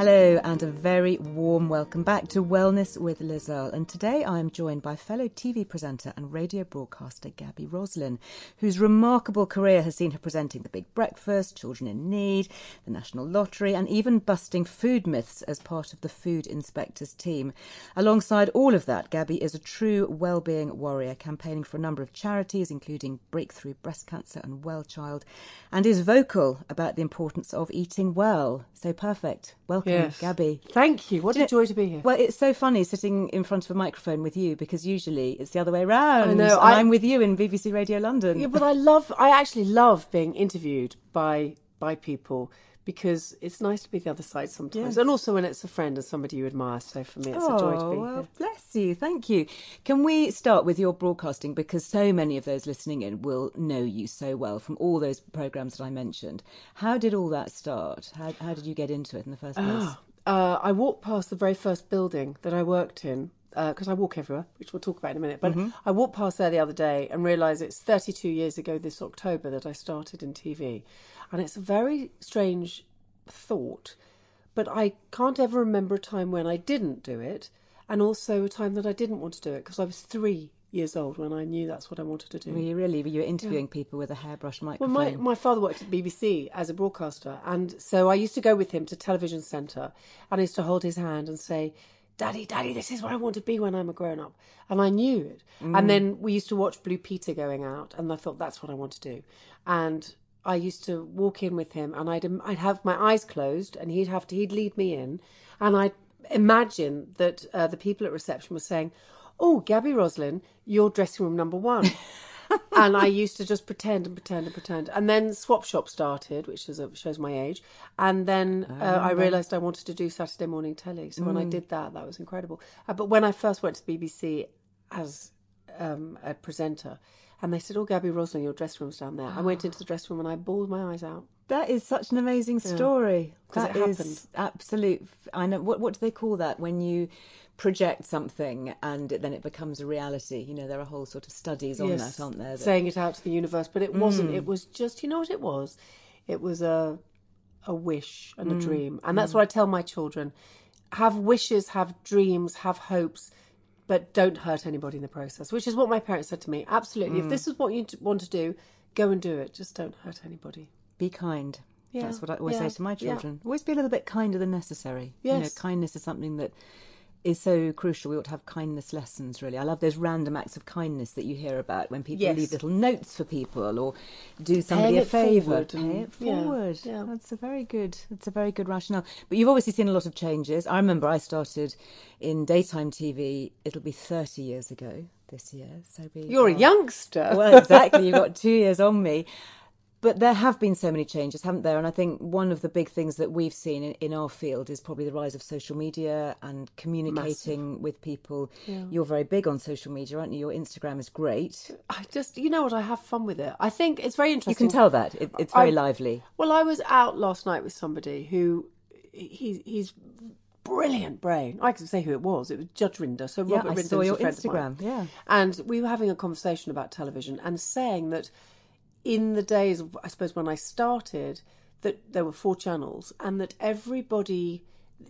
Hello, and a very warm welcome back to Wellness with Liz Earle. And today I am joined by fellow TV presenter and radio broadcaster Gaby Roslin, whose remarkable career has seen her presenting The Big Breakfast, Children in Need, the National Lottery, and even busting food myths as part of the Food Inspectors team. Alongside all of that, Gaby is a true well-being warrior, campaigning for a number of charities, including Breakthrough Breast Cancer and WellChild, and is vocal about the importance of eating well. So perfect. Welcome, Yes. Gaby. Thank you. What you a joy to be here. Well, it's so funny sitting in front of a microphone with you because usually it's the other way around. I know, I- I'm with you in BBC Radio London. Yeah, but I love. I actually love being interviewed by by people because it's nice to be the other side sometimes, Yes. and also when it's a friend and somebody you admire. So for me, it's a joy to Oh, be well, here. bless you. Thank you. Can we start with your broadcasting because so many of those listening in will know you so well from all those programs that I mentioned. How did all that start? How, how did you get into it in the first place? Ah, uh, I walked past the very first building that I worked in uh, because I walk everywhere, which we'll talk about in a minute. But mm-hmm. I walked past there the other day and realised it's 32 years ago this October that I started in TV, and it's a very strange thought. But I can't ever remember a time when I didn't do it, and also a time that I didn't want to do it because I was three years old when I knew that's what I wanted to do. Were you really? Were you interviewing people with a hairbrush Well, my, my father worked at BBC as a broadcaster, and so I used to go with him to Television Centre, and I used to hold his hand and say, "Daddy, Daddy, this is what I want to be when I'm a grown up," and I knew it. And mm. then we used to watch Blue Peter going out, and I thought that's what I want to do, and I used to walk in with him, and I'd I'd have my eyes closed, and he'd have to he'd lead me in, and I'd imagine that uh, the people at reception were saying. Oh, Gaby Roslin, you're dressing room number one and I used to just pretend and pretend and pretend. And then Swap Shop started, which is a, shows my age. And then uh, I realised I wanted to do Saturday morning telly. So when I did that, that was incredible. Uh, but when I first went to the BBC as um, a presenter, and they said, "Oh, Gaby Roslin, your dressing room's down there." I went into the dressing room and I bawled my eyes out. That is such an amazing story. 'Cause That it is happened. absolute. I know. What what do they call that when you project something and it, then it becomes a reality? You know, there are whole sort of studies on Yes, that, aren't there? that- Saying it out to the universe, but it wasn't. Hmm. It was just, you know what it was? It was a a wish and a hmm. dream, and that's hmm. what I tell my children: have wishes, have dreams, have hopes, but don't hurt anybody in the process. Which is what my parents said to me. Absolutely, if mm. this is what you want to do, go and do it. Just don't hurt anybody. Be kind. Yeah, That's what I always yeah, say to my yeah. children. Always be a little bit kinder than necessary. You know, kindness is something that is so crucial. We ought to have kindness lessons, really. I love those random acts of kindness that you hear about when people Yes. leave little notes for people or do somebody a favour. Pay it yeah, forward. yeah. That's a very good. That's a very good rationale. But you've obviously seen a lot of changes. I remember I started in daytime TV. It'll be thirty years ago this year. So we You're a youngster. well, exactly. You've got two years on me. But there have been so many changes, haven't there? And I think one of the big things that we've seen in, in our field is probably the rise of social media and communicating with people. You're very big on social media, aren't you? Your Instagram is great. I just, you know what? I have fun with it. I think it's very interesting. You can tell that. It, it's very I- lively. Well, I was out last night with somebody who he, he's brilliant brain. I can say who it was. It was Judge Rinder. So Robert I Rinder's saw a your friend of mine. Instagram, yeah. and we were having a conversation about television and saying that in the days, of, I suppose, when I started, that there were four channels and that everybody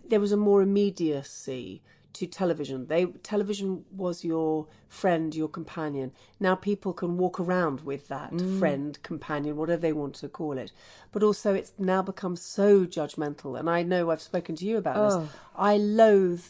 there was a more immediacy to television. They television was your friend, your companion. Now people can walk around with that Mm. friend, companion, whatever they want to call it. But also, it's now become so judgmental. And I know I've spoken to you about Oh. this. I loathe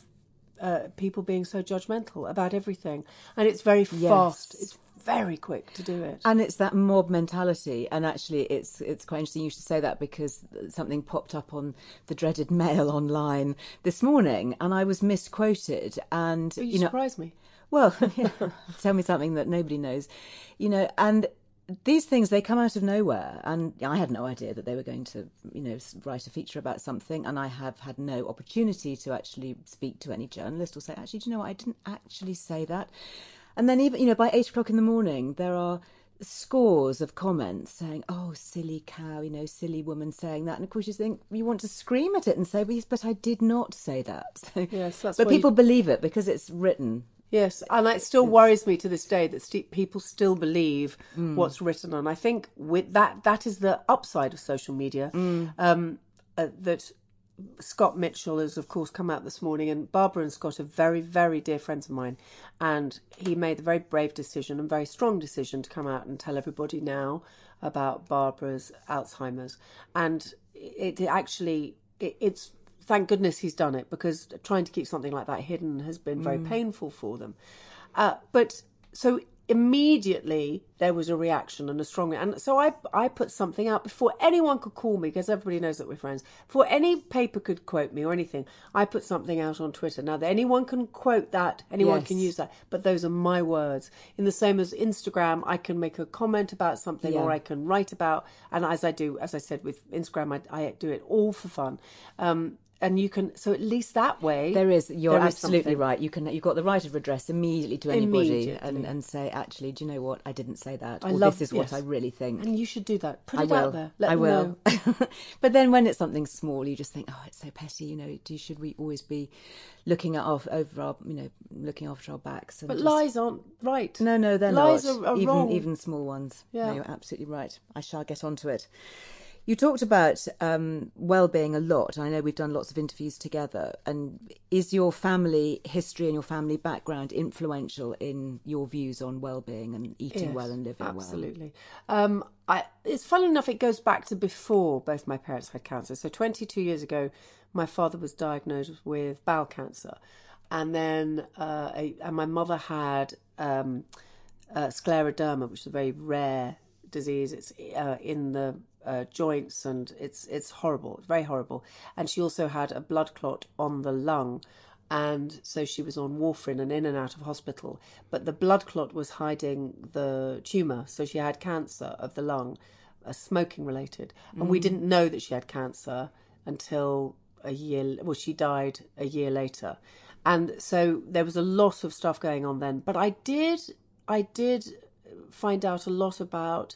uh, people being so judgmental about everything, and it's very fast. It's very quick to do it. And it's that mob mentality, and actually, it's it's quite interesting you should say that because something popped up on the dreaded Mail online this morning, and I was misquoted. And you, you know, surprise me. well, yeah, tell me something that nobody knows, you know, and these things they come out of nowhere and i had no idea that they were going to you know write a feature about something and i have had no opportunity to actually speak to any journalist or say actually do you know what i didn't actually say that and then even you know by eight o'clock in the morning there are scores of comments saying oh silly cow you know silly woman saying that. And of course you think you want to scream at it and say but, i did not say that. So, Yes, that's but why you- people believe it because it's written. Yes, and it still worries me to this day that st- people still believe what's written, and I think with that, that is the upside of social media. Um, uh, that Scott Mitchell has, of course, come out this morning, and Barbara and Scott are very, very dear friends of mine, and he made the very brave decision and very strong decision to come out and tell everybody now about Barbara's Alzheimer's, and it, it actually it, it's thank goodness he's done it because trying to keep something like that hidden has been very painful for them. Uh, but so immediately there was a reaction and a strong and so I I put something out before anyone could call me because everybody knows that we're friends. Before any paper could quote me or anything, I put something out on Twitter. Now that anyone can quote that, anyone Yes. can use that, but those are my words. In the same as Instagram, I can make a comment about something or I can write about and as I do, as I said with Instagram, I, I do it all for fun. Um, and you can so at least that way There is. You're there is absolutely something. right. You can. You've got the right of redress immediately to anybody Immediately. and, and say, actually, do you know what? I didn't say that. I or love- this is what. I really think. And you should do that. Put I it will. out there. Let I will. know. but then when it's something small, you just think, oh, it's so petty. You know, do should we always be looking at off over our, you know, looking after our backs? And But just- lies aren't right. No, no, they're lies not. Are, are even wrong. even small ones. Yeah. No, you're absolutely right. I shall get onto it. You talked about um, well-being a lot. I know we've done lots of interviews together. And is your family history and your family background influential in your views on well-being and eating Yes, well and living well? Absolutely. Um, I, it's fun enough. It goes back to before both my parents had cancer. So 22 years ago, my father was diagnosed with bowel cancer, and then uh, a, and my mother had um, uh, scleroderma, which is a very rare disease. It's uh, in the uh, joints, and it's it's horrible. Very horrible. And she also had a blood clot on the lung, and so she was on warfarin and in and out of hospital. But the blood clot was hiding the tumor, so she had cancer of the lung, uh, smoking related, and we didn't know that she had cancer until a year. Well, she died a year later, and so there was a lot of stuff going on then. But I did, I did find out a lot about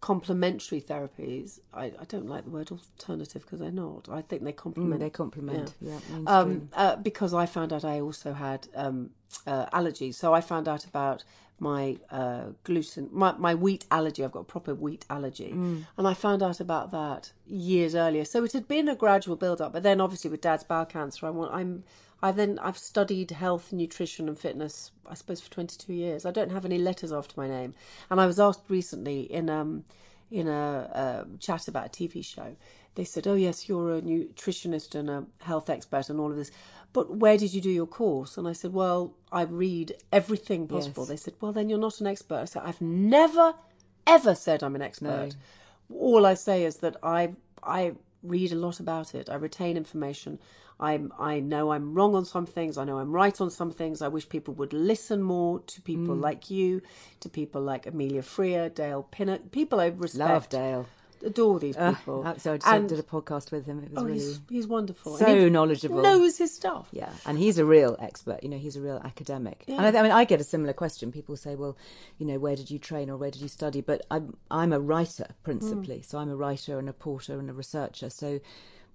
complementary therapies. I, I don't like the word alternative because they're not. I think they complement. Mm, They complement. Yeah, mainstream. Um, uh, because I found out I also had um, uh, allergies. So I found out about my uh, gluten, my, my wheat allergy. I've got a proper wheat allergy. Mm. And I found out about that years earlier. So it had been a gradual build up. But then obviously with dad's bowel cancer, I want, I'm, I then, I've studied health, nutrition and fitness, I suppose for 22 years. I don't have any letters after my name. And I was asked recently in, um, in a, a chat about a TV show, they said, "Oh yes, you're a nutritionist and a health expert and all of this, but where did you do your course?" And I said, "Well, I read everything possible." Yes. They said, "Well, then you're not an expert." I said, "I've never, ever said I'm an expert. All I say is that I I read a lot about it. I retain information." I I know I'm wrong on some things. I know I'm right on some things. I wish people would listen more to people Mm. like you, to people like Amelia Freer, Dale Pinnock, people I respect Love Dale. Adore these Uh, people. so I just and did a podcast with him. It was oh, really he's he's wonderful. so he knowledgeable. knows his stuff. Yeah, and he's a real expert. You know, he's a real academic. And I, I mean, I get a similar question. People say, "Well, you know, where did you train or where did you study?" But I'm I'm a writer principally, Mm. so I'm a writer and a porter and a researcher. So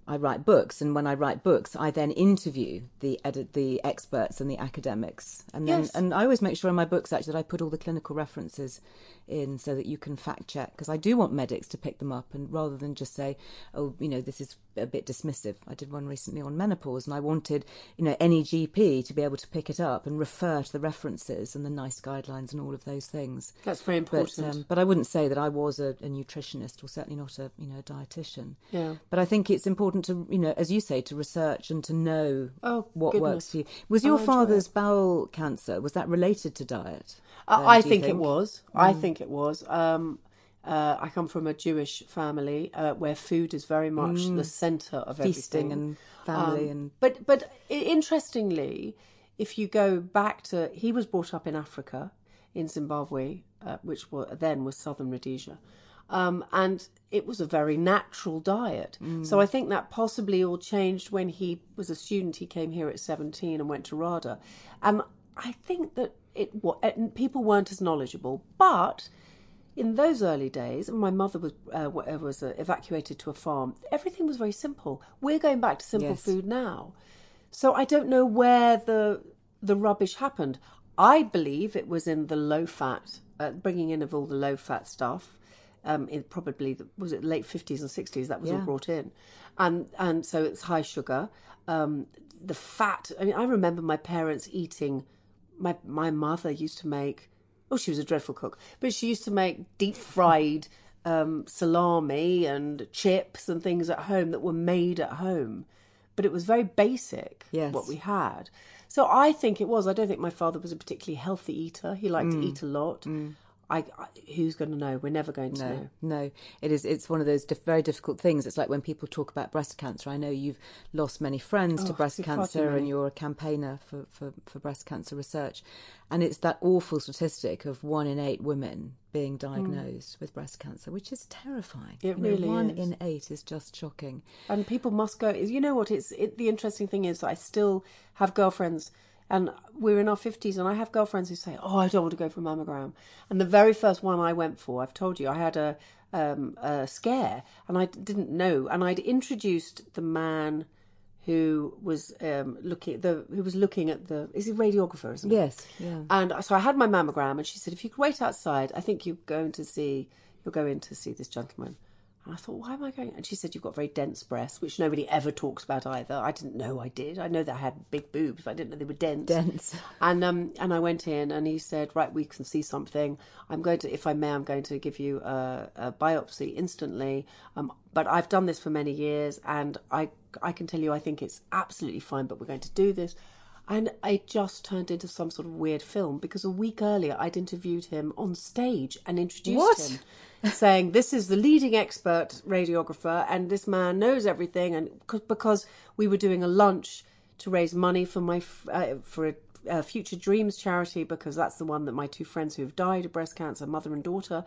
I write books, and when I write books, I then interview the edit the experts and the academics, and then Yes. and I always make sure in my books actually that I put all the clinical references in so that you can fact check because I do want medics to pick them up and rather than just say, "Oh, you know, this is a bit dismissive. I did one recently on menopause, and I wanted, you know, any GP to be able to pick it up and refer to the references and the NICE guidelines and all of those things. That's very important. But, um, but I wouldn't say that I was a, a, nutritionist or certainly not a, you know, a dietitian. Yeah. But I think it's important to, you know, as you say, to research and to know oh, what goodness. works for you. Was your father's bowel cancer was that related to diet? Uh, I think, think, it was. Mm. I think it was. Um, uh, I come from a Jewish family uh, where food is very much mm. the centre of feasting everything. and family um, and. But but interestingly, if you go back to, he was brought up in Africa, in Zimbabwe, uh, which were, then was southern Rhodesia. Um, and it was a very natural diet. Mm. So I think that possibly all changed when he was a student. He came here at 17 and went to RADA. And I think that it, it people weren't as knowledgeable, but in those early days, my mother was uh, was uh, evacuated to a farm. Everything was very simple. We're going back to simple yes. food now, so I don't know where the the rubbish happened. I believe it was in the low fat, uh, bringing in of all the low fat stuff. Um, in probably the, was it late fifties and sixties that was yeah. all brought in, and and so it's high sugar. Um, the fat. I mean, I remember my parents eating. My my mother used to make Oh, she was a dreadful cook, but she used to make deep fried um, salami and chips and things at home that were made at home. But it was very basic yes. what we had. So I think it was. I don't think my father was a particularly healthy eater. He liked mm. to eat a lot. Mm. I, I, who's going to know? We're never going to no, know. No, it is. It's one of those diff- very difficult things. It's like when people talk about breast cancer. I know you've lost many friends oh, to breast cancer, and you're a campaigner for, for, for breast cancer research. And it's that awful statistic of one in eight women being hmm. diagnosed mm. with breast cancer, which is terrifying. It you really know, one is. in eight is just shocking. And people must go. You know what? It's it, the interesting thing is I still have girlfriends and we're in our 50s, and I have girlfriends who say, Oh, I don't want to go for a mammogram. And the very first one I went for, I've told you, I had a, um, a scare and I didn't know. And I'd introduced the man who was um, looking at the who was looking at the is he radiographer isn't he? Yes, yeah. And so I had my mammogram, and she said, "If you could wait outside, I think you're going to see you'll go in to see this gentleman." And I thought, why am I going? And she said, You've got very dense breasts, which nobody ever talks about either. I didn't know I did. I know that I had big boobs, but I didn't know they were dense. Dense. And um, and I went in and he said, Right, we can see something. I'm going to, if I may, I'm going to give you a, a biopsy instantly. Um, but I've done this for many years and I, I can tell you, I think it's absolutely fine, but we're going to do this. And it just turned into some sort of weird film because a week earlier I'd interviewed him on stage and introduced what? him saying this is the leading expert radiographer and this man knows everything and because we were doing a lunch to raise money for my uh, for a, a Future Dreams charity because that's the one that my two friends who have died of breast cancer, mother and daughter,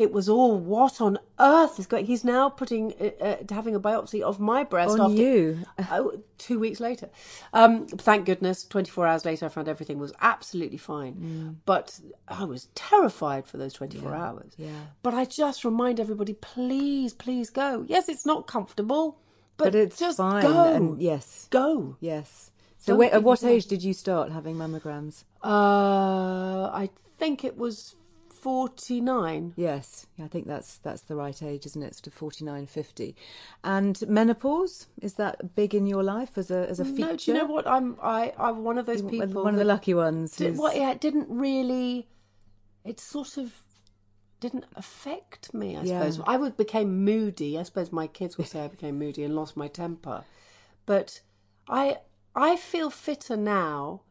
it was all what on earth is going. He's now putting uh, uh, having a biopsy of my breast on after you uh, two weeks later. Um, thank goodness, twenty four hours later, I found everything was absolutely fine. Mm. But I was terrified for those twenty four yeah. hours. Yeah. But I just remind everybody, please, please go. Yes, it's not comfortable, but, but it's just fine. Go. And yes, go. Yes. So, wait, at what age did you start having mammograms? Uh, I think it was 49 yes. I think that's that's the right age isn't it? Sort of 49 50 and menopause? Is that big in your life as a as a feature no, do you know what? I'm i i'm one of those people one of the lucky ones did, well, yeah, it didn't really it sort of didn't affect me i yeah. suppose. I would became moody. I suppose my kids would say i became moody and lost my temper. But i i feel fitter now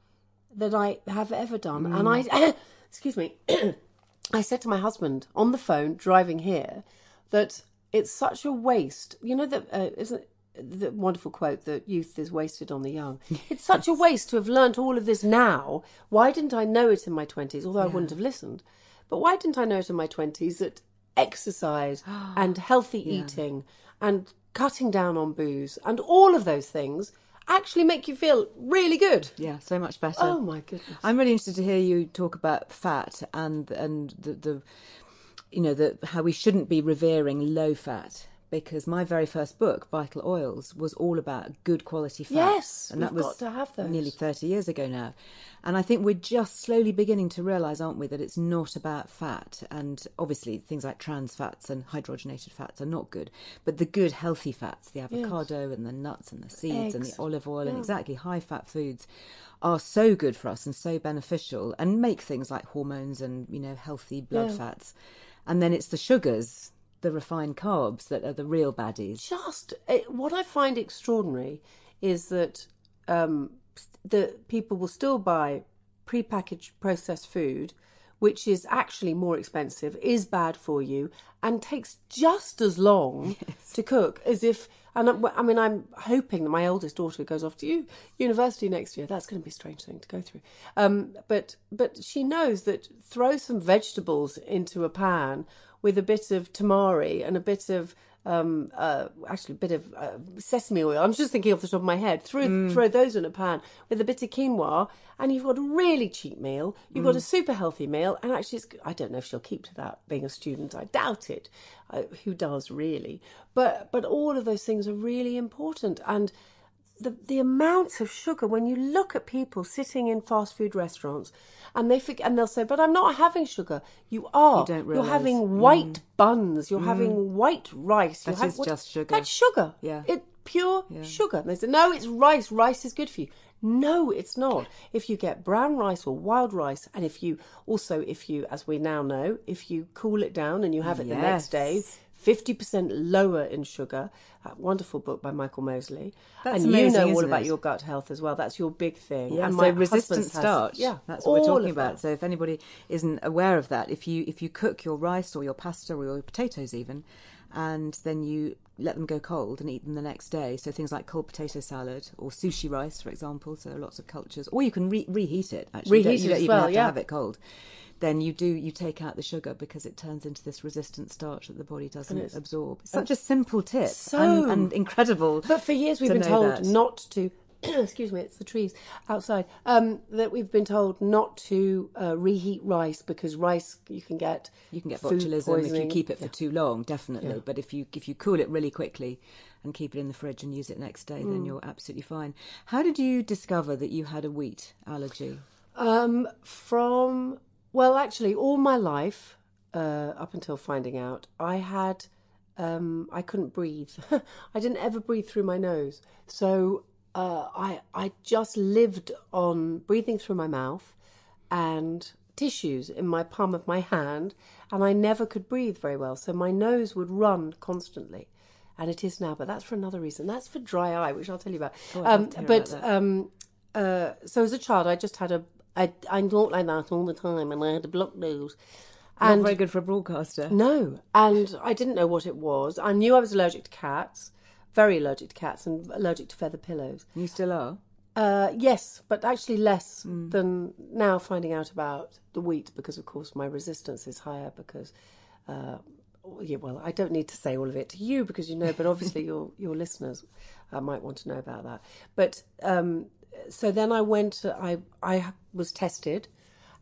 than i have ever done. Mm. and i excuse me I said to my husband on the phone driving here that it's such a waste. You know that uh, isn't the wonderful quote that youth is wasted on the young. It's such a waste to have learnt all of this now. Why didn't I know it in my twenties? Although yeah. I wouldn't have listened, but why didn't I know it in my twenties that exercise and healthy yeah. eating and cutting down on booze and all of those things actually make you feel really good. Yeah, so much better. Oh my goodness! I'm really interested to hear you talk about fat and and the, the you know the how we shouldn't be revering low fat because my very first book, Vital Oils, was all about good quality fats. Yes, and that was got to have those. nearly 30 years ago now. And I think we're just slowly beginning to realise, aren't we, that it's not about fat. And obviously, things like trans fats and hydrogenated fats are not good. But the good, healthy fats, the avocado and the nuts and the seeds and the olive oil and exactly high fat foods are so good for us and so beneficial and make things like hormones and, you know, healthy blood Yeah. fats. And then it's the sugars, the refined carbs that are the real baddies. just it, what I find extraordinary is that um, the people will still buy prepackaged processed food, which is actually more expensive, is bad for you, and takes just as long to cook as if. And I, I mean, I'm hoping that my oldest daughter goes off to university next year. That's going to be a strange thing to go through. Um, but but she knows that throw some vegetables into a pan with a bit of tamari and a bit of um, uh, actually a bit of uh, sesame oil. I'm just thinking off the top of my head. Throw throw those in a pan with a bit of quinoa, and you've got a really cheap meal. You've got a super healthy meal, and actually, it's, I don't know if she'll keep to that. Being a student, I doubt it. Uh, who does really? But but all of those things are really important, and the the amounts of sugar when you look at people sitting in fast food restaurants and they and they'll say but I'm not having sugar. You are. You don't you're. Mm. having white buns. You're having white rice. That having, is just sugar. that's sugar. Yeah. it pure sugar. And they say no it's rice. Rice is good for you. No it's not. If you get brown rice or wild rice and if you also if you as we now know if you cool it down and you have it the next day Yes. 50% lower in sugar. A wonderful book by Michael Mosley. That's and you know all about it? your gut health as well. That's your big thing. Yeah, and so my resistant husband's has- starch. yeah, that's what we're talking about. that. So if anybody isn't aware of that, if you if you cook your rice or your pasta or your potatoes even, and then you let them go cold and eat them the next day, so things like cold potato salad or sushi rice, for example. So lots of cultures, or you can re- reheat it. Actually, you don't, you don't even well, have yeah. to have it cold. Then you do you take out the sugar because it turns into this resistant starch that the body doesn't absorb. Such a simple tip so- and, and incredible. But for years we've been told that. not to. excuse me, it's the trees outside. Um, that we've been told not to uh, reheat rice because rice you can get You can get food botulism if you keep it for too long, definitely. But if you if you cool it really quickly and keep it in the fridge and use it next day, Mm. then you're absolutely fine. How did you discover that you had a wheat allergy? Um, from well, actually, all my life, uh, up until finding out, I had, um, I couldn't breathe. I didn't ever breathe through my nose, so uh, I I just lived on breathing through my mouth and tissues in my palm of my hand, and I never could breathe very well. So my nose would run constantly. And it is now, but that's for another reason. That's for dry eye, which I'll tell you about. Oh, um, but about um, uh, so as a child, I just had a, I, I talked like that all the time, and I had a blocked nose. Not very good for a broadcaster. No, and I didn't know what it was. I knew I was allergic to cats, very allergic to cats, and allergic to feather pillows. You still are. Uh, yes, but actually less Mm. than now finding out about the wheat because, of course, my resistance is higher because. Uh, yeah, well, I don't need to say all of it to you because you know, but obviously your your listeners uh, might want to know about that. But um, so then I went. I I was tested,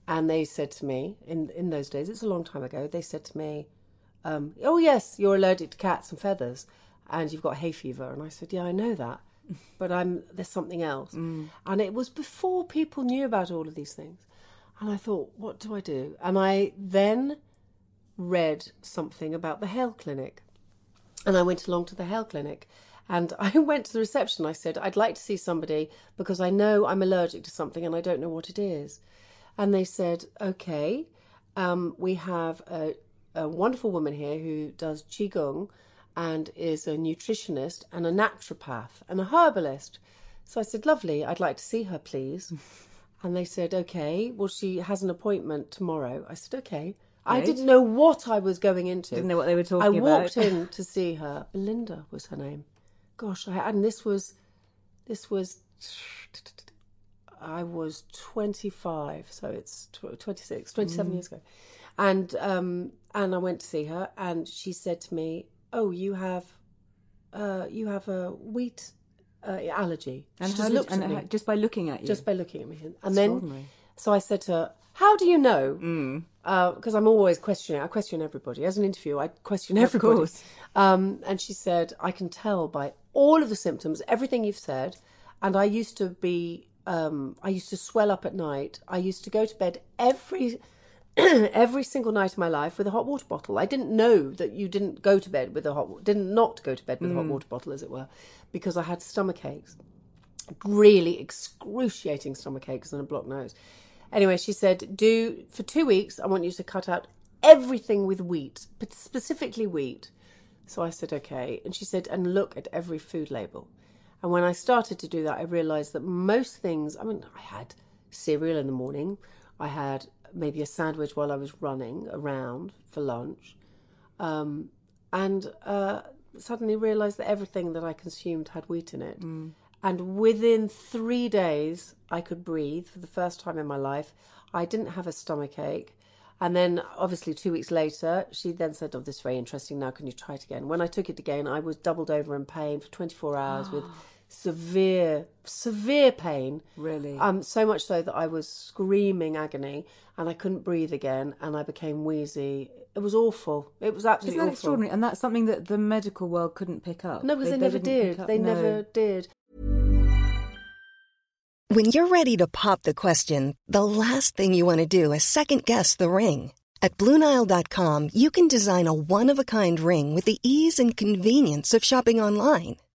and they said to me in in those days, it's a long time ago. They said to me, um, "Oh yes, you're allergic to cats and feathers, and you've got hay fever." And I said, "Yeah, I know that, but I'm there's something else." And it was before people knew about all of these things, and I thought, "What do I do?" And I then read something about the Hale Clinic, and I went along to the Hale Clinic. And I went to the reception. I said, I'd like to see somebody because I know I'm allergic to something and I don't know what it is. And they said, okay, um, we have a, a wonderful woman here who does Qigong and is a nutritionist and a naturopath and a herbalist. So I said, lovely, I'd like to see her, please. and they said, okay, well, she has an appointment tomorrow. I said, okay. I didn't know what I was going into. Didn't know what they were talking about. I walked in to see her. Belinda was her name. Gosh, I, and this was, this was, I was 25, so it's tw- 26, 27 years ago. And, um, and I went to see her and she said to me, oh, you have, uh, you have a wheat uh, allergy. And she how looked and at me how- just by looking at you. just by looking at me. And then, so I said to her, how do you know? Because I'm always questioning. I question everybody. As an interview, I question everybody. course. Um, and she said, I can tell by all of the symptoms, everything you've said. And I used to be, um, I used to swell up at night. I used to go to bed every. every single night of my life with a hot water bottle. I didn't know that you didn't go to bed with a hot, didn't not go to bed with a hot mm. water bottle, as it were, because I had stomach aches really excruciating stomach aches and a blocked nose. Anyway, she said, "Do for two weeks. I want you to cut out everything with wheat, but specifically wheat." So I said, "Okay." And she said, "And look at every food label." And when I started to do that, I realised that most things. I mean, I had cereal in the morning. I had maybe a sandwich while I was running around for lunch, um, and uh, suddenly realised that everything that I consumed had wheat in it. And within three days, I could breathe for the first time in my life. I didn't have a stomach ache. And then, obviously, two weeks later, she then said, Oh, this is very interesting. Now, can you try it again? When I took it again, I was doubled over in pain for 24 hours with severe, severe pain. Really? Um, so much so that I was screaming agony and I couldn't breathe again and I became wheezy. It was awful. It was absolutely Isn't that awful. extraordinary? And that's something that the medical world couldn't pick up. No, because they, never didn't did. up- They no. never did. When you're ready to pop the question, the last thing you want to do is second guess the ring. At Bluenile.com, you can design a one of a kind ring with the ease and convenience of shopping online.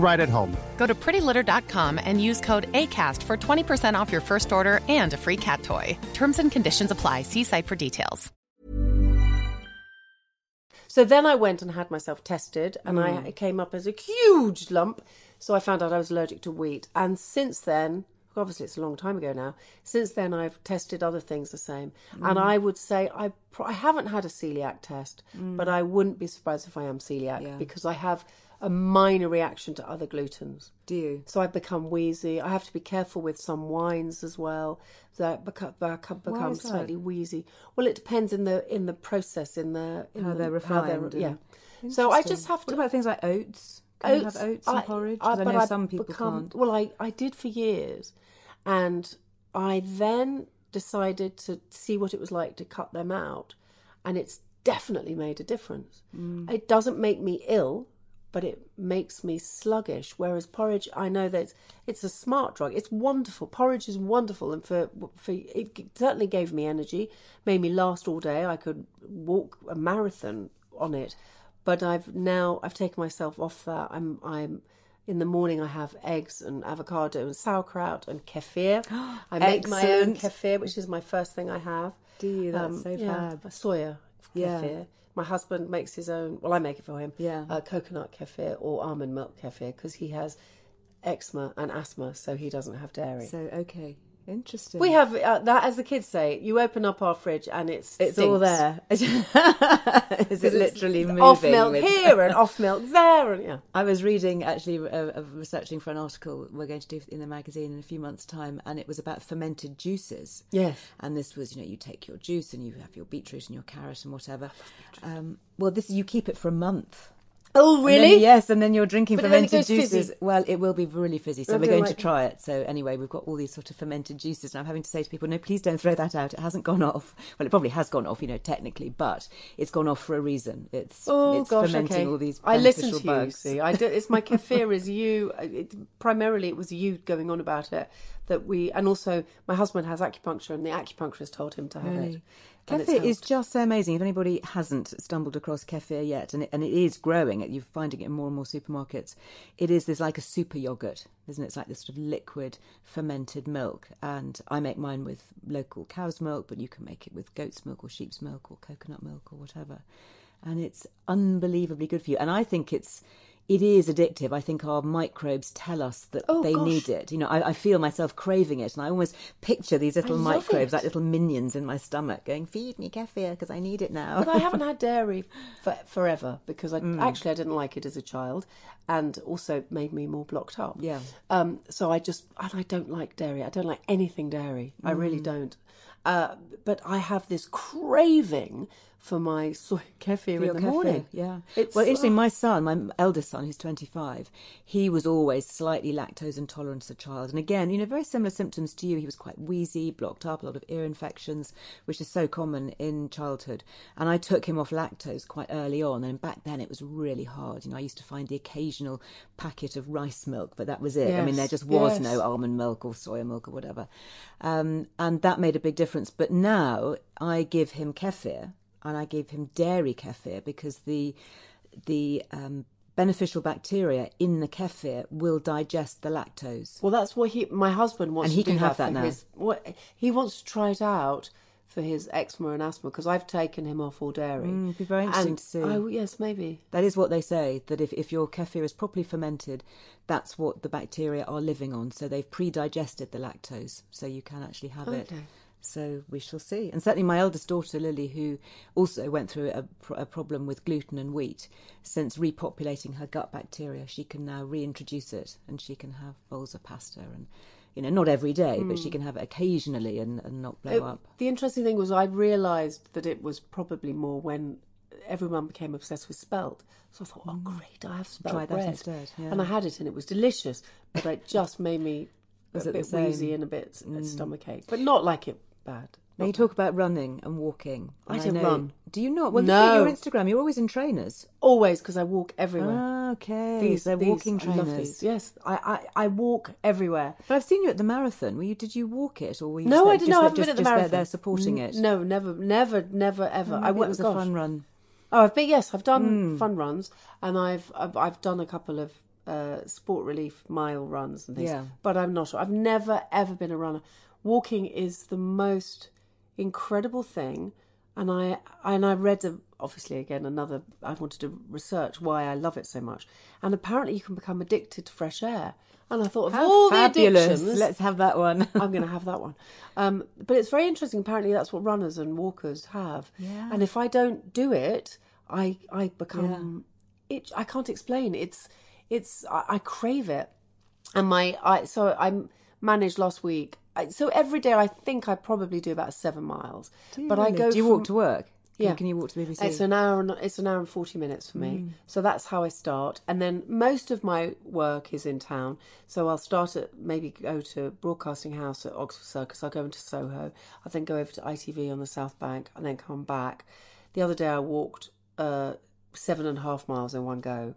right at home. Go to prettylitter.com and use code ACAST for 20% off your first order and a free cat toy. Terms and conditions apply. See site for details. So then I went and had myself tested, and I it came up as a huge lump. So I found out I was allergic to wheat, and since then, obviously it's a long time ago now. Since then, I've tested other things the same, and mm. I would say I I haven't had a celiac test, but mm. I wouldn't be surprised if I am celiac Yeah. because I have a minor reaction to other glutens. Do you? So I become wheezy. I have to be careful with some wines as well. That become, become, that? slightly wheezy. Well, it depends in the in the process in the in How the, they're refined. yeah. and- So I just have to. What about things like oats? Can you have oats and I- porridge? I- I, know I've some people become- can't. Well, I, I did for years. And I then decided to see what it was like to cut them out. And it's definitely made a difference. Mm. It doesn't make me ill, but it makes me sluggish. Whereas porridge, I know that it's, it's a smart drug. It's wonderful. Porridge is wonderful. And for, for it certainly gave me energy, made me last all day. I could walk a marathon on it but I've now I've taken myself off that. I'm I'm in the morning I have eggs and avocado and sauerkraut and kefir. I make my own kefir, which is my first thing I have. Do you? That's um, so yeah, fab. soya Yeah. My husband makes his own. Well, I make it for him. Yeah. uh, coconut kefir or almond milk kefir because he has eczema and asthma, so he doesn't have dairy. So okay, interesting. we have uh, that, as the kids say. You open up our fridge and it's It's all there. Is it literally moving? off milk with- here and off milk there, and yeah. I was reading, actually, uh, uh, researching for an article we're going to do in the magazine in a few months' time, and it was about fermented juices. Yes. And this was, you know, you take your juice and you have your beetroot and your carrot and whatever. Um, well, this you keep it for a month. Oh, And really? then- yes, and then you're drinking But fermented juices. fizzy. Well, it will be really fizzy, so I we're going like to try it. So anyway, we've got all these sort of fermented juices, and I'm having to say to people, no, please don't throw that out. It hasn't gone off. Well, it probably has gone off, you know, technically, but it's gone off for a reason. It's Oh it's gosh, fermenting okay. all these I listen to bugs. you. See, I do, it's my kefir is you. Uh, it, primarily, it was you going on about it that we, and also my husband has acupuncture, and the acupuncturist told him to have it. Really? It's Kefir is just so amazing. If anybody hasn't stumbled across kefir yet, and it, and it is growing, you're finding it in more and more supermarkets. It is there's like a super yogurt, isn't it? It's like this sort of liquid fermented milk, and I make mine with local cow's milk, but you can make it with goat's milk or sheep's milk or coconut milk or whatever, and it's unbelievably good for you. And I think it's it is addictive. I think our microbes tell us that Oh, they gosh. need it. You know, I, I feel myself craving it, and I almost picture these little microbes, it. like little minions in my stomach, going, "Feed me kefir because I need it now." But I haven't had dairy for, forever because I Mm. actually I didn't like it as a child, and also made me more blocked up. Yeah. Um. So I just and I don't like dairy. I don't like anything dairy. I really Mm. don't. Uh. But I have this craving for my soy kefir in the kefir, morning. Yeah. It's well, interesting. oh. My son, my eldest son, who's 25, he was always slightly lactose intolerant as a child. And again, you know, very similar symptoms to you. He was quite wheezy, blocked up, a lot of ear infections, which is so common in childhood. And I took him off lactose quite early on. And back then it was really hard. You know, I used to find the occasional packet of rice milk, but that was it. I mean, there just was yes. no almond milk or soya milk or whatever. Um, and that made a big difference. But now I give him kefir and I gave him dairy kefir because the the um, beneficial bacteria in the kefir will digest the lactose. Well, that's what he, my husband wants And he can have that for now. His, what, he wants to try it out for his eczema and asthma because I've taken him off all dairy. Mm, it'd be very interesting And to see. I, yes, maybe. That is what they say, that if, if your kefir is properly fermented, that's what the bacteria are living on. So they've pre-digested the lactose, so you can actually have it. So we shall see. And certainly my eldest daughter, Lily, who also went through a, a problem with gluten and wheat, since repopulating her gut bacteria, she can now reintroduce it and she can have bowls of pasta and, you know, not every day, but she can have it occasionally and, and not blow It- up. The interesting thing was I realised that it was probably more when everyone became obsessed with spelt. So I thought, oh great, I have spelt Mm. Try that bread. instead, yeah. And I had it and it was delicious, but it just made me Was a it bit? Mm. wheezy and a bit uh, stomach ache, but not like it bad. Now you talk about running and walking. I and don't know- run. Do you not? Well, No. look at your Instagram. You're always in trainers. Always because I walk everywhere. Ah, okay. These, They're walking I love trainers. these. Yes, I, I, I walk everywhere. But I've seen you at the marathon. Were you? Did you walk it, or were you? No, just I didn't. just know. I haven't just, been at the just there- marathon. there supporting it. No, never, never, never, ever. Oh, I maybe went. it was a fun run. Oh, I've been yes, I've done fun runs, and I've I've, I've done a couple of uh, sport relief mile runs and things. Yeah. But I'm not. I've never ever been a runner. Walking is the most incredible thing, and I and I read a, obviously again another. I wanted to research why I love it so much, and apparently you can become addicted to fresh air. And I thought of How all fabulous! the addictions, Let's have that one. I'm going to have that one. Um, but it's very interesting. Apparently, that's what runners and walkers have. Yeah. And if I don't do it, I I become it. I can't explain. It's it's I, I crave it, and my I so I managed last week. I, so every day I think I probably do about seven miles. but I go. Do you from- walk to work? Can, Yeah. Can you walk to BBC? it's an hour and it's an hour and forty minutes for me. Mm. So that's how I start, and then most of my work is in town. So I'll start at maybe go to Broadcasting House at Oxford Circus. I'll go into Soho. I'll then go over to ITV on the South Bank, and then come back. The other day I walked uh, seven and a half miles in one go.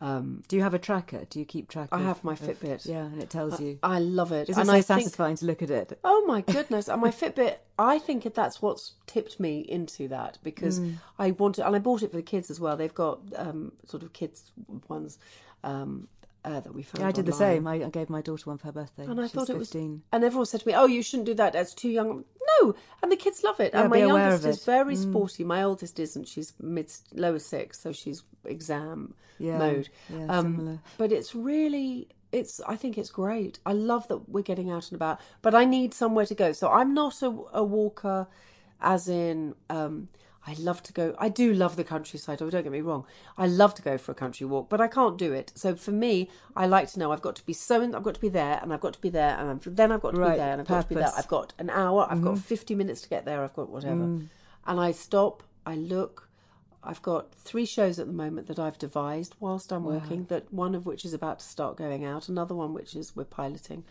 Um, Do you have a tracker? Do you keep track? I of- have my of- Fitbit. Yeah, and it tells you. I love it. And so I think- satisfying to look at it? Oh my goodness! and my Fitbit, I think that's what's tipped me into that because Mm. I wanted, and I bought it for the kids as well. They've got um, sort of kids ones um, uh, that we found. Yeah, I did the same. I, I gave my daughter one for her birthday. And I She's thought it was, 15. and everyone said to me, "Oh, you shouldn't do that. That's too young." No, and the kids love it. Yeah, and my youngest is very Mm. sporty. My oldest isn't. She's mid lower six, so she's exam Yeah, mode. yeah, um, similar. But it's really it's I think it's great. I love that we're getting out and about, but I need somewhere to go. So I'm not a, a walker, as in. Um, I love to go. I do love the countryside. Oh, don't get me wrong. I love to go for a country walk, but I can't do it. So for me, I like to know I've got to be so. I've got to be there, and I've got to be there, and I'm, then I've got to Right, be there, and I've got to be there. I've got an hour. I've got mm-hmm. fifty minutes to get there. I've got whatever, mm. and I stop. I look. I've got three shows at the moment that I've devised whilst I'm working. That one of which is about to start going out. Another one which is we're piloting,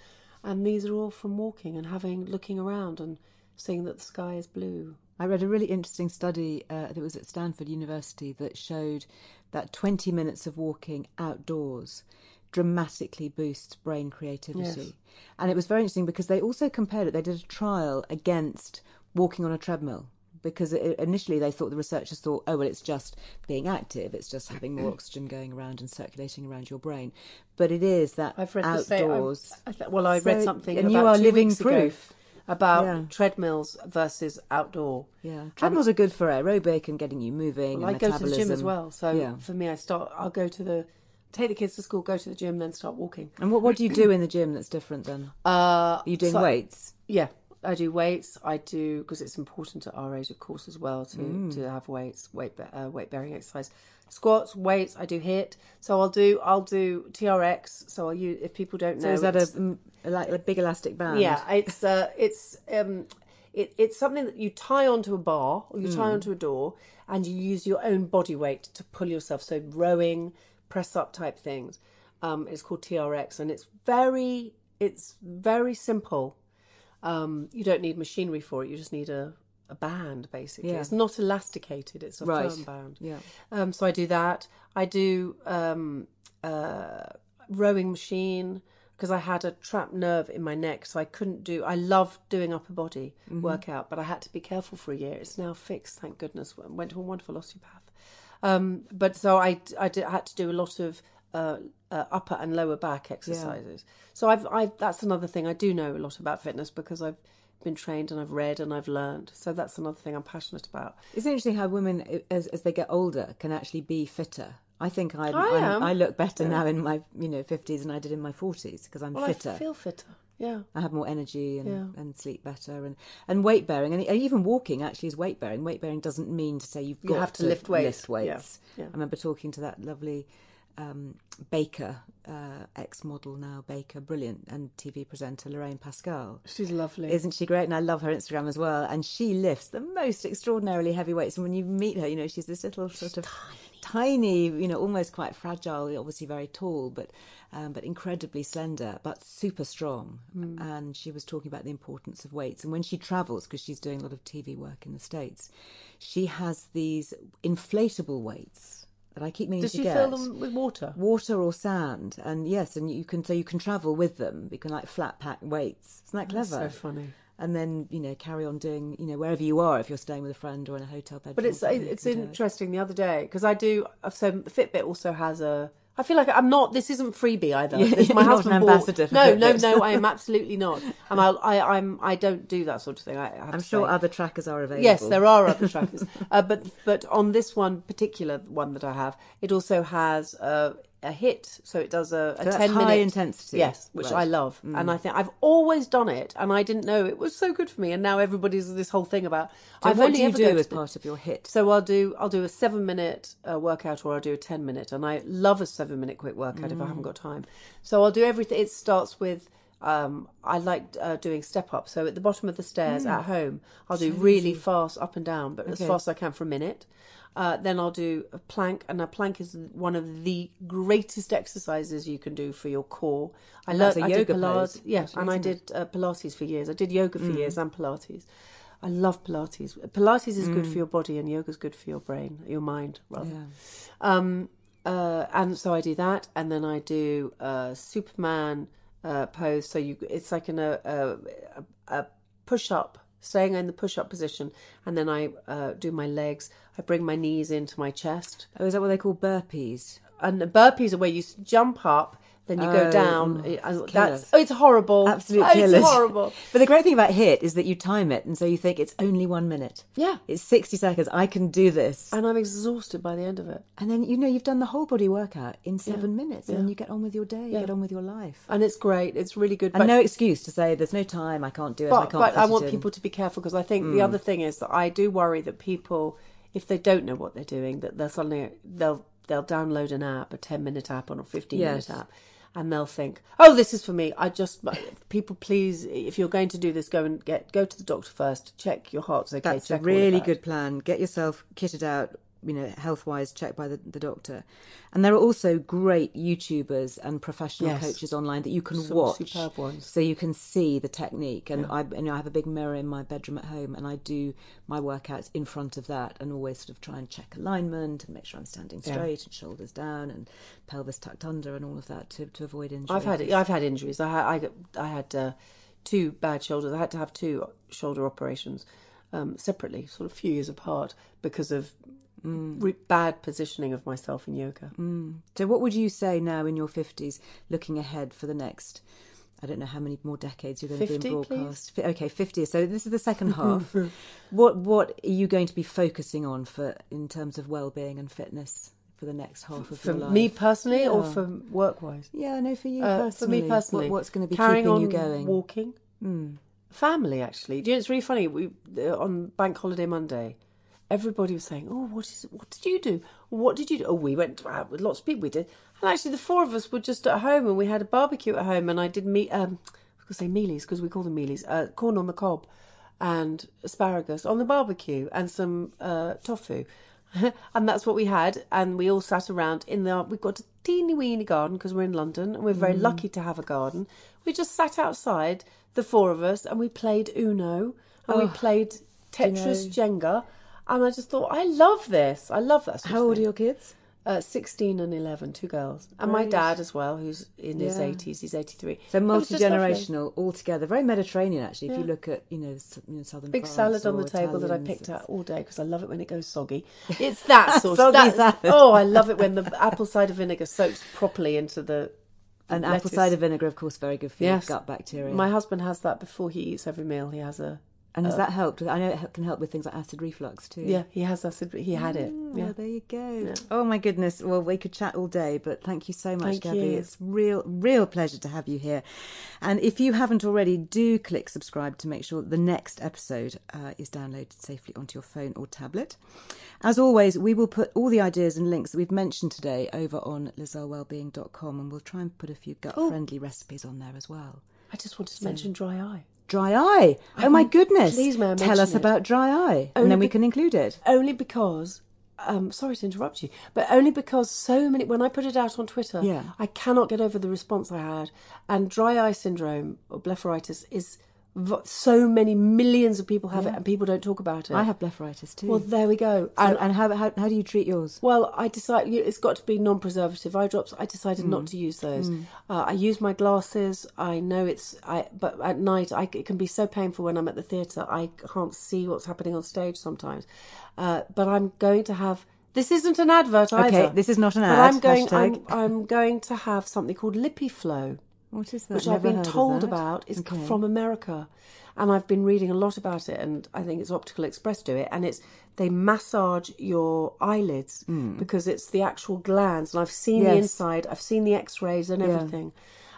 and these are all from walking and having looking around and seeing that the sky is blue. I read a really interesting study uh, that was at Stanford University that showed that 20 minutes of walking outdoors dramatically boosts brain creativity. Yes. And it was very interesting because they also compared it, they did a trial against walking on a treadmill. Because it, initially they thought the researchers thought, oh well, it's just being active, it's just having more oxygen going around and circulating around your brain. But it is that I've read the same- outdoors. I, I, well, I read something and you are living weeks ago proof. About Yeah. treadmills versus outdoor. Yeah, treadmills are good for aerobic and getting you moving. Well, I go to the gym as well, so yeah. for me, I start. I'll go to the take the kids to school, go to the gym, then start walking. And what what do you do in the gym that's different then? Uh, Are you doing so- weights? Yeah, I do weights. I do because it's important at our age, of course, as well to Mm. to have weights, weight uh, weight bearing exercise, squats, weights. I do hit. So I'll do I'll do TRX. So I'll use if people don't know. So is that a, like a big elastic band? Yeah, it's uh, it's um, it, it's something that you tie onto a bar or you Hmm. tie onto a door, and you use your own body weight to pull yourself. So rowing, press up type things. Um, it's called TRX, and it's very it's very simple. Um, you don't need machinery for it. You just need a a band basically. Yeah. It's not elasticated. It's a Right. firm band. Yeah. Um, so I do that. I do um, uh, rowing machine because I had a trapped nerve in my neck, so I couldn't do. I love doing upper body Mm-hmm. workout, but I had to be careful for a year. It's now fixed, thank goodness. Went to a wonderful osteopath. Um, but so I, I did, had to do a lot of uh, uh, upper and lower back exercises. So I've, I've that's another thing I do know a lot about fitness because I've been trained and I've read and I've learned. So that's another thing I'm passionate about. It's interesting how women, as as they get older, can actually be fitter. I think I'm, I I'm- I look better now in my you know fifties than I did in my forties because I'm Well, fitter. I feel fitter. Yeah. I have more energy and, Yeah. and sleep better and, and weight bearing and even walking actually is weight bearing. Weight bearing doesn't mean to say you've You got have to lift weights. Lift weights. Yeah, yeah. I remember talking to that lovely um, Baker, uh, ex model now Baker, brilliant, and TV presenter Lorraine Pascale. She's lovely. Isn't she great? And I love her Instagram as well. And she lifts the most extraordinarily heavy weights. And when you meet her, you know, she's this little sort of tiny, you know, almost quite fragile, obviously very tall, but um, but incredibly slender, but super strong. And she was talking about the importance of weights. And when she travels, because she's doing a lot of TV work in the States, she has these inflatable weights that I keep meaning Does to she get fill them with water? water or sand and yes and you can so you can travel with them you can like flat pack weights isn't that That's clever so funny. And then you know carry on doing you know wherever you are if you're staying with a friend or in a hotel bed. But it's or something, you it's do it. interesting. The other day because I do so the Fitbit also has a. I feel like I'm not. This isn't freebie either. This- my husband an bought- No, no, Fitbit. no. I am absolutely not. And I, I, I'm. I don't do that sort of thing. I have i'm to sure say. other trackers are available Yes, there are other trackers, uh, but but on this one particular one that I have, it also has a, a hit, so it does a, a So ten high minute intensity. Yes, which Right. Mm. I love, and I think I've always done it, and I didn't know it was so good for me, and now everybody's this whole thing about. so I've what only do you ever do as part of your hit so I'll do I'll do a seven minute uh, workout or I'll do a ten minute, and I love a seven minute quick workout if I haven't got time. So I'll do everything. It starts with um, I like uh, doing step up. So at the bottom of the stairs at home, I'll do really fast up and down, but as fast as I can for a minute. Uh, then I'll do a plank, and a plank is one of the greatest exercises you can do for your core. I And that's learned a I did yoga Pilates, yeah, and I did uh, Pilates for years. I did yoga for years and Pilates. I love Pilates. Pilates is good for your body, and yoga's good for your brain, your mind, rather. Yeah. Um, uh, and so I do that, and then I do uh, Superman uh, pose. So you, it's like in a, a, a push up, staying in the push up position, and then I uh, do my legs. I bring my knees into my chest, oh is that what they call burpees and burpees are where you jump up, then you Oh, go down. mm, it's that's killers. it's horrible. Absolute it's killers. horrible. But the great thing about HIT is that you time it, and so you think it's only one minute. Yeah. It's 60 seconds. I can do this. And I'm exhausted by the end of it. And then, you know, you've done the whole body workout in seven Yeah. minutes, and then you get on with your day, Yeah. get on with your life. And it's great. It's really good. And no excuse to say there's no time, I can't do it, I but, can't but I want in." people to be careful because I think the other thing is that I do worry that people, if they don't know what they're doing, that they'll suddenly they'll they'll download an app, a ten minute app or a fifteen Yes. minute app, and they'll think, oh, this is for me. I just people please, if you're going to do this, go and get go to the doctor first, check your heart's okay. That's a really good plan. Get yourself kitted out, you know, health wise, checked by the, the doctor. And there are also great YouTubers and professional Yes. coaches online that you can Some watch. superb ones. So you can see the technique. And I, you know, I have a big mirror in my bedroom at home, and I do my workouts in front of that, and always sort of try and check alignment and make sure I'm standing Yeah. straight and shoulders down and pelvis tucked under and all of that to, to avoid injury. I've had I've had injuries. I had I, I had uh, two bad shoulders. I had to have two shoulder operations um, separately, sort of a few years apart, because of re- bad positioning of myself in yoga. So, what would you say now in your 50s, looking ahead for the next, I don't know how many more decades you're going to be in broadcast? Fi- Okay, 50. So, this is the second half. what What are you going to be focusing on for in terms of well-being and fitness for the next half of For your life? me personally, or for work wise? Yeah, no, for you Uh, personally. for me personally, What- what's going to be carrying keeping on you going? Walking, family. Actually, Do you know, it's really funny. We uh, on Bank Holiday Monday, everybody was saying, "Oh, what is? What did you do? What did you do?" Oh, we went out with lots of people. We did, and actually, the four of us were just at home, and we had a barbecue at home, and I did meat. Um, I was going to say mealies because we call them mealies. Uh, corn on the cob, and asparagus on the barbecue, and some uh, tofu. and that's what we had, and we all sat around in the. We've got a teeny weeny garden because we're in London, and we're very lucky to have a garden. We just sat outside, the four of us, and we played Uno, and we played Tetris, Jenga, and I just thought, I love this. I love that. How old are your kids? Uh, 16 and 11, two girls. And my dad as well, who's in his Yeah. 80s, he's 83. So multi generational all together, very Mediterranean actually. If you look at you know, you know southern Big France salad on the table that I picked out all day because I love it when it goes soggy. It's that sort of Soggy that- salad. Oh, I love it when the apple cider vinegar soaks properly into the. And lettuce. apple cider vinegar, of course, very good for Yes. your gut bacteria. My husband has that before he eats every meal. He has a. and has that helped? I know it can help with things like acid reflux too. Yeah, he has acid. He had it. Oh, Yeah. there you go. Oh my goodness. Well, we could chat all day, but thank you so much, Thank Gaby. you. It's real, real pleasure to have you here. And if you haven't already, do click subscribe to make sure the next episode uh, is downloaded safely onto your phone or tablet. As always, we will put all the ideas and links that we've mentioned today over on lizearlewellbeing.com and we'll try and put a few gut-friendly recipes on there as well. I just wanted to mention dry eye. Dry eye. Oh my goodness. please may I Tell us it? about dry eye. Only and then we be- can include it. only because um sorry to interrupt you but only because so many when i put it out on twitter Yeah. i cannot get over the response i had and dry eye syndrome or blepharitis is so many millions of people have it and people don't talk about it I have blepharitis too. well there we go So- and and how, how, how do you treat yours? well, I decided it's got to be non-preservative eye drops. I decided Mm. not to use those. Uh, I use my glasses. I know it's I, but at night I, it can be so painful when I'm at the theatre. I can't see what's happening on stage sometimes. Uh, but I'm going to have. This isn't an advert either. Okay, this is not an But I'm going. I'm. I'm going to have something called LipiFlow What is that? which I've been told about is Okay. from America, and I've been reading a lot about it, and I think it's Optical Express do it, and it's they massage your eyelids because it's the actual glands, and I've seen the Hmm. Inside, I've seen the X-rays and Yeah. everything,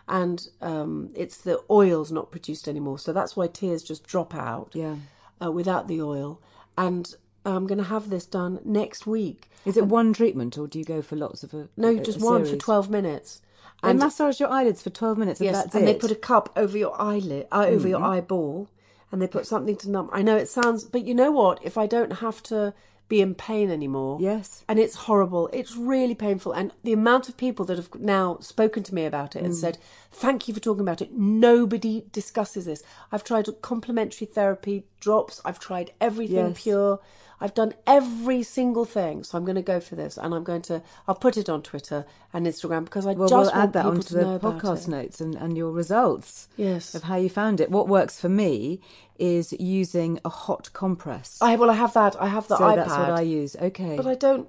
and um, it's the oil's not produced anymore, so that's why tears just drop out Yeah. uh, without the oil, and I'm going to have this done next week. Is it one treatment or do you go for lots of a No, a- just a one for twelve minutes. They massage your eyelids for twelve minutes, and Yes, and it. they put a cup over your eyelid, uh, over Mm-hmm. your eyeball, and they put something to numb. I know it sounds, but you know what? If I don't have to be in pain anymore, Yes. and it's horrible, it's really painful, and the amount of people that have now spoken to me about it and Mm. said, "Thank you for talking about it." Nobody discusses this. I've tried complementary therapy drops. I've tried everything Yes. pure. I've done every single thing, so I'm going to go for this, and I'm going to. I'll put it on Twitter and Instagram because I well, just we'll want add that people onto to the podcast notes and, and your results Yes. of how you found it. What works for me is using a hot compress. I well, I have that. I have the so iPad. that's what I use. Okay. But I don't.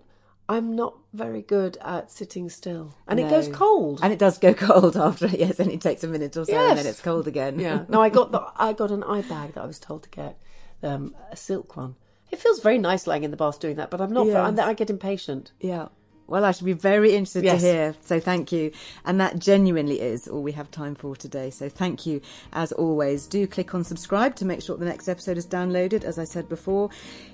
I'm not very good at sitting still, and it goes cold. And it does go cold after, yes, and it takes a minute or so, and then it's cold again. yeah. No, I got the I got an eye bag that I was told to get, um, a silk one. It feels very nice lying in the bath doing that, but I'm not. Yes. I'm, I get impatient. Yeah. Well, I should be very interested Yes. to hear. So thank you. And that genuinely is all we have time for today. So thank you as always. Do click on subscribe to make sure the next episode is downloaded, as I said before.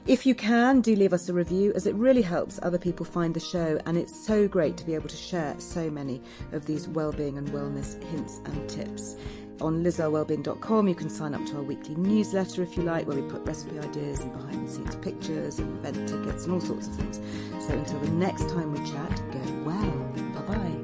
If you can, do leave us a review as it really helps other people find the show. And it's so great to be able to share so many of these well-being and wellness hints and tips. On lizearlewellbeing.com, you can sign up to our weekly newsletter if you like, where we put recipe ideas and behind the scenes pictures and event tickets and all sorts of things. So until the next time we chat, go well. Bye bye.